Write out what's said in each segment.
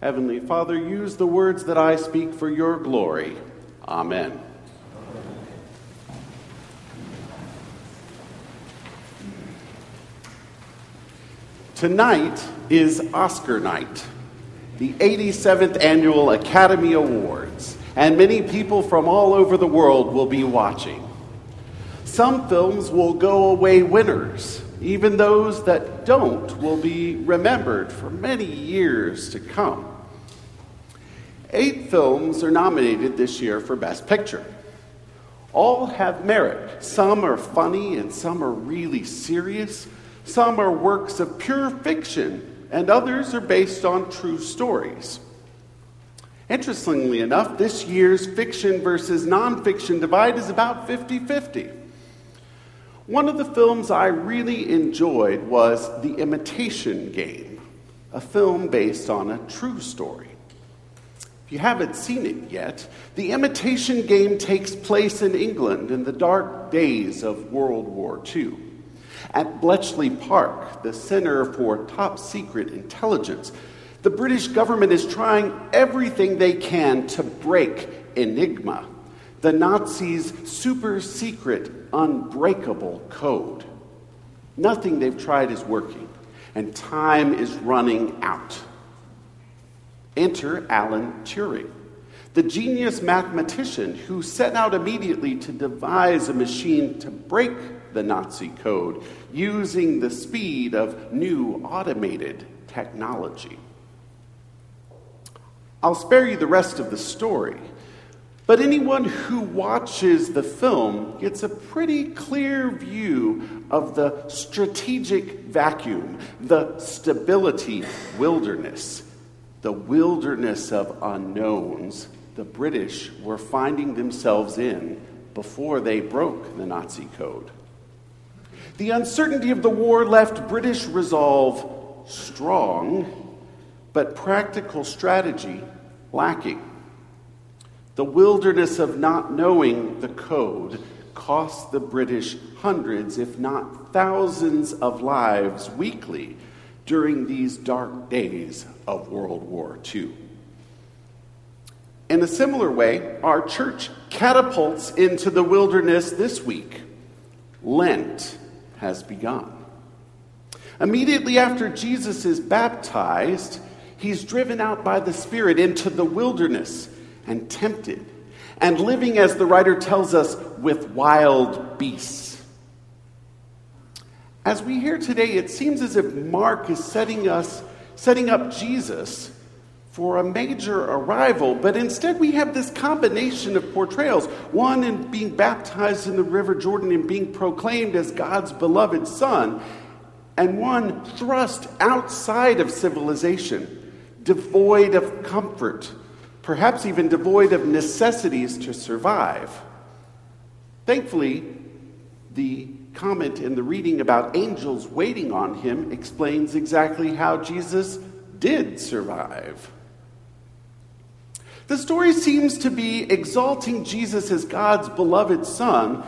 Heavenly Father, use the words that I speak for your glory. Amen. Tonight is Oscar night, the 87th annual Academy Awards, and many people from all over the world will be watching. Some films will go away winners, even those that don't will be remembered for many years to come. Eight films are nominated this year for Best Picture. All have merit. Some are funny and some are really serious. Some are works of pure fiction, and others are based on true stories. Interestingly enough, this year's fiction versus nonfiction divide is about 50 50. One of the films I really enjoyed was The Imitation Game, a film based on a true story. If you haven't seen it yet, The Imitation Game takes place in England in the dark days of World War II. At Bletchley Park, the Center for Top Secret Intelligence, the British government is trying everything they can to break Enigma, the Nazis' super secret, unbreakable code. Nothing they've tried is working, and time is running out. Enter Alan Turing, the genius mathematician who set out immediately to devise a machine to break the Nazi code using the speed of new automated technology. I'll spare you the rest of the story, but anyone who watches the film gets a pretty clear view of the strategic vacuum, the stability wilderness, the wilderness of unknowns the British were finding themselves in before they broke the Nazi code. The uncertainty of the war left British resolve strong, but practical strategy lacking. The wilderness of not knowing the code cost the British hundreds, if not thousands, of lives weekly during these dark days of World War II. In a similar way, our church catapults into the wilderness this week. Lent has begun. Immediately after Jesus is baptized, he's driven out by the Spirit into the wilderness and tempted, and living, as the writer tells us, with wild beasts. As we hear today, it seems as if Mark is setting us, setting up Jesus for a major arrival, but instead we have this combination of portrayals one in being baptized in the River Jordan and being proclaimed as God's beloved Son, and one thrust outside of civilization, devoid of comfort, perhaps even devoid of necessities to survive. Thankfully, the comment in the reading about angels waiting on him explains exactly how Jesus did survive. The story seems to be exalting Jesus as God's beloved Son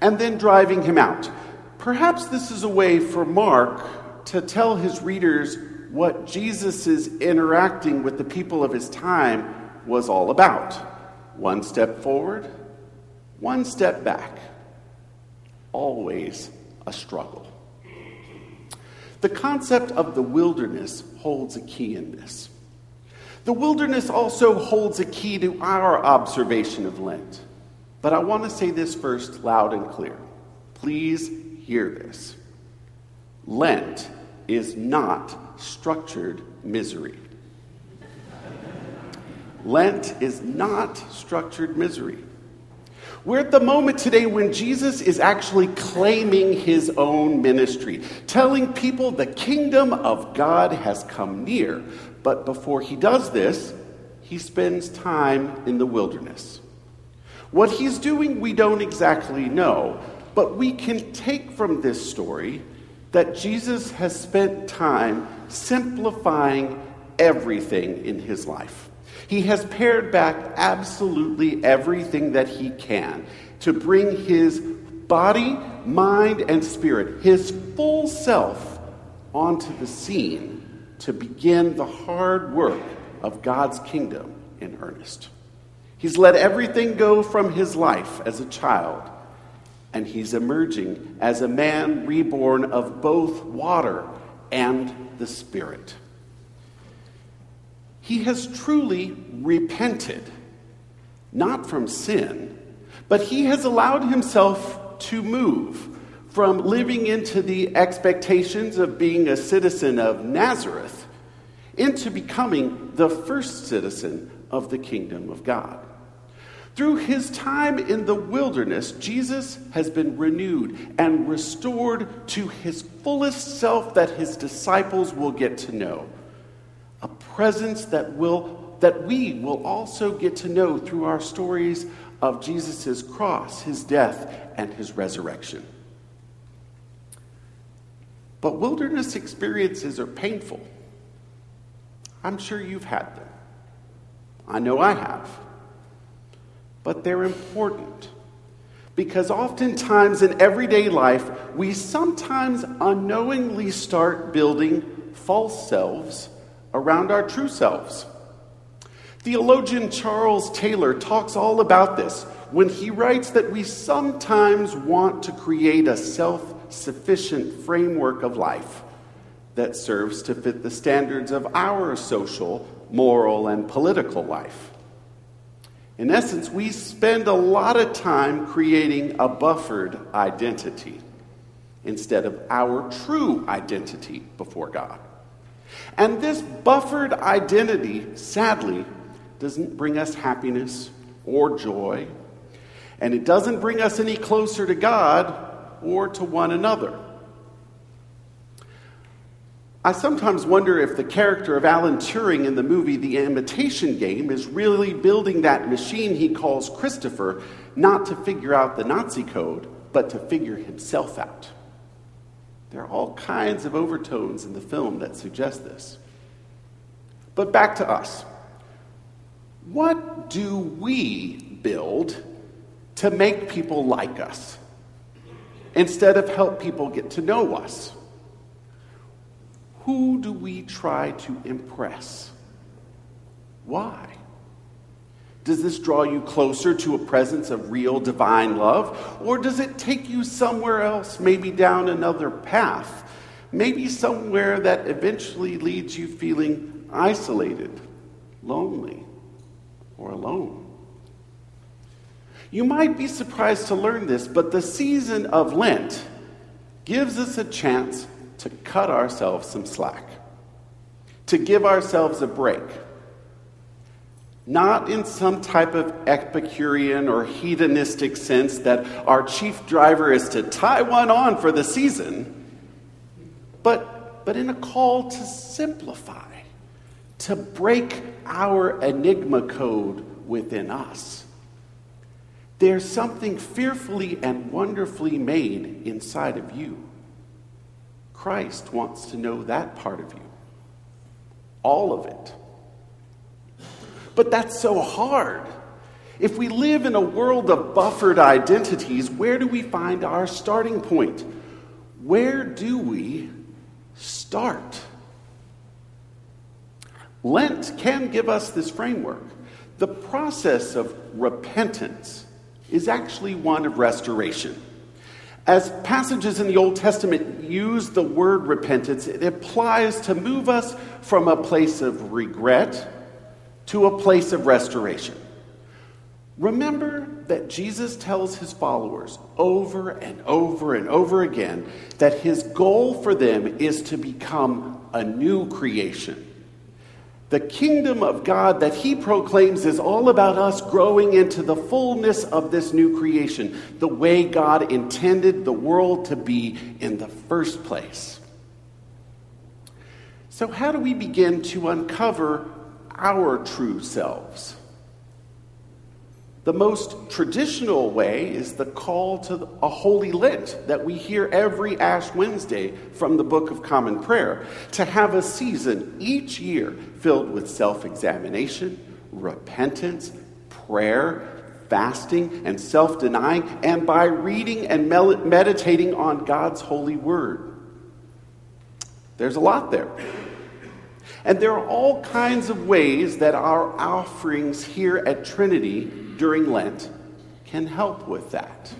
and then driving him out. Perhaps this is a way for Mark to tell his readers what Jesus' is interacting with the people of his time was all about. One step forward, one step back. Always a struggle. The concept of the wilderness holds a key in this. The wilderness also holds a key to our observation of Lent. But I want to say this first loud and clear. Please hear this. Lent is not structured misery. Lent is not structured misery. We're at the moment today when Jesus is actually claiming his own ministry, telling people the kingdom of God has come near. But before he does this, he spends time in the wilderness. What he's doing, we don't exactly know, but we can take from this story that Jesus has spent time simplifying everything in his life. He has pared back absolutely everything that he can to bring his body, mind, and spirit, his full self, onto the scene to begin the hard work of God's kingdom in earnest. He's let everything go from his life as a child, and he's emerging as a man reborn of both water and the Spirit. He has truly repented, not from sin, but he has allowed himself to move from living into the expectations of being a citizen of Nazareth into becoming the first citizen of the kingdom of God. Through his time in the wilderness, Jesus has been renewed and restored to his fullest self that his disciples will get to know. A presence that will that we will also get to know through our stories of Jesus' cross, his death, and his resurrection. But wilderness experiences are painful. I'm sure you've had them. I know I have. But they're important. Because oftentimes in everyday life, we sometimes unknowingly start building false selves around our true selves. Theologian Charles Taylor talks all about this when he writes that we sometimes want to create a self sufficient framework of life that serves to fit the standards of our social, moral, and political life. In essence, we spend a lot of time creating a buffered identity instead of our true identity before God. And this buffered identity, sadly, doesn't bring us happiness or joy, and it doesn't bring us any closer to God or to one another. I sometimes wonder if the character of Alan Turing in the movie The Imitation Game is really building that machine he calls Christopher not to figure out the Nazi code, but to figure himself out. There are all kinds of overtones in the film that suggest this. But back to us. What do we build to make people like us? instead of help people get to know us? Who do we try to impress? Why? Does this draw you closer to a presence of real divine love? Or does it take you somewhere else, maybe down another path? Maybe somewhere that eventually leads you feeling isolated, lonely, or alone? You might be surprised to learn this, but the season of Lent gives us a chance to cut ourselves some slack, to give ourselves a break. Not in some type of Epicurean or hedonistic sense that our chief driver is to tie one on for the season, but, but in a call to simplify, to break our enigma code within us. There's something fearfully and wonderfully made inside of you. Christ wants to know that part of you, all of it. But that's so hard. If we live in a world of buffered identities, where do we find our starting point? Where do we start? Lent can give us this framework. The process of repentance is actually one of restoration. As passages in the Old Testament use the word repentance, it applies to move us from a place of regret to a place of restoration. Remember that Jesus tells his followers over and over and over again that his goal for them is to become a new creation. The kingdom of God that he proclaims is all about us growing into the fullness of this new creation, the way God intended the world to be in the first place. So, how do we begin to uncover our true selves? The most traditional way is the call to a holy Lent that we hear every Ash Wednesday from the Book of Common Prayer to have a season each year filled with self examination, repentance, prayer, fasting, and self denying, and by reading and meditating on God's holy word. There's a lot there. And there are all kinds of ways that our offerings here at Trinity during Lent can help with that.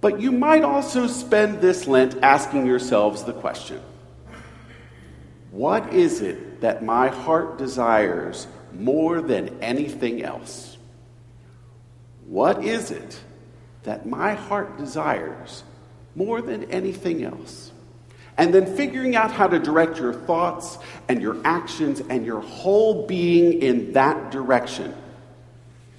But you might also spend this Lent asking yourselves the question What is it that my heart desires more than anything else? What is it that my heart desires more than anything else? And then figuring out how to direct your thoughts and your actions and your whole being in that direction.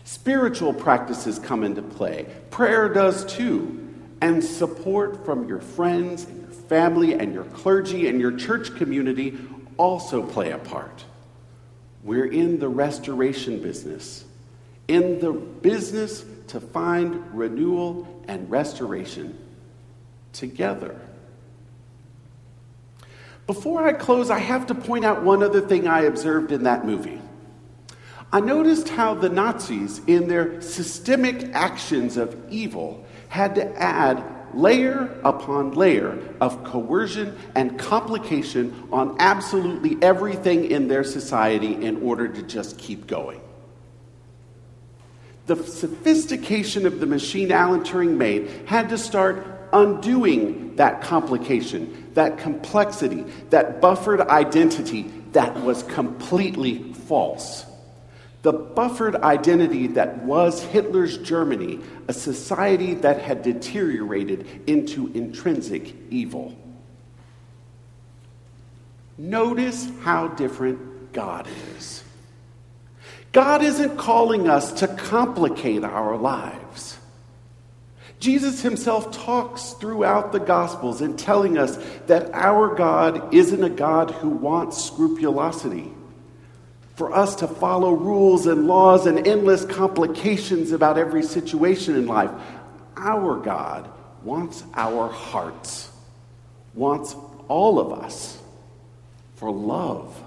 Spiritual practices come into play. Prayer does too. And support from your friends and your family and your clergy and your church community also play a part. We're in the restoration business, in the business to find renewal and restoration together. Before I close, I have to point out one other thing I observed in that movie. I noticed how the Nazis, in their systemic actions of evil, had to add layer upon layer of coercion and complication on absolutely everything in their society in order to just keep going. The sophistication of the machine Alan Turing made had to start undoing that complication, that complexity, that buffered identity that was completely false. The buffered identity that was Hitler's Germany, a society that had deteriorated into intrinsic evil. Notice how different God is. God isn't calling us to complicate our lives. Jesus himself talks throughout the Gospels in telling us that our God isn't a God who wants scrupulosity. For us to follow rules and laws and endless complications about every situation in life. Our God wants our hearts, wants all of us for love.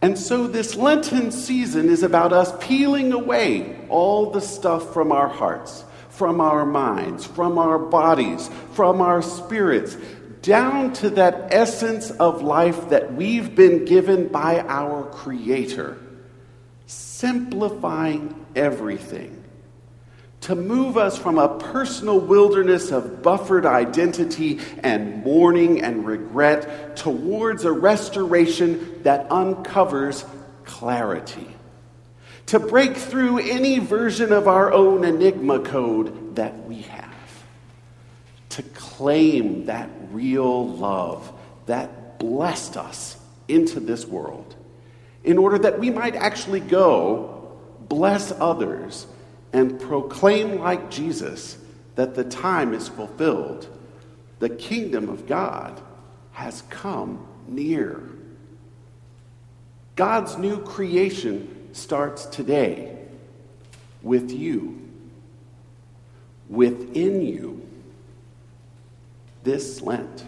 And so, this Lenten season is about us peeling away all the stuff from our hearts from our minds, from our bodies, from our spirits, down to that essence of life that we've been given by our Creator, simplifying everything. To move us from a personal wilderness of buffered identity and mourning and regret towards a restoration that uncovers clarity to break through any version of our own enigma code that we have, to claim that real love that blessed us into this world, in order that we might actually go, bless others, and proclaim like Jesus that the time is fulfilled. The kingdom of God has come near. God's new creation starts today with you, within you, this Lent.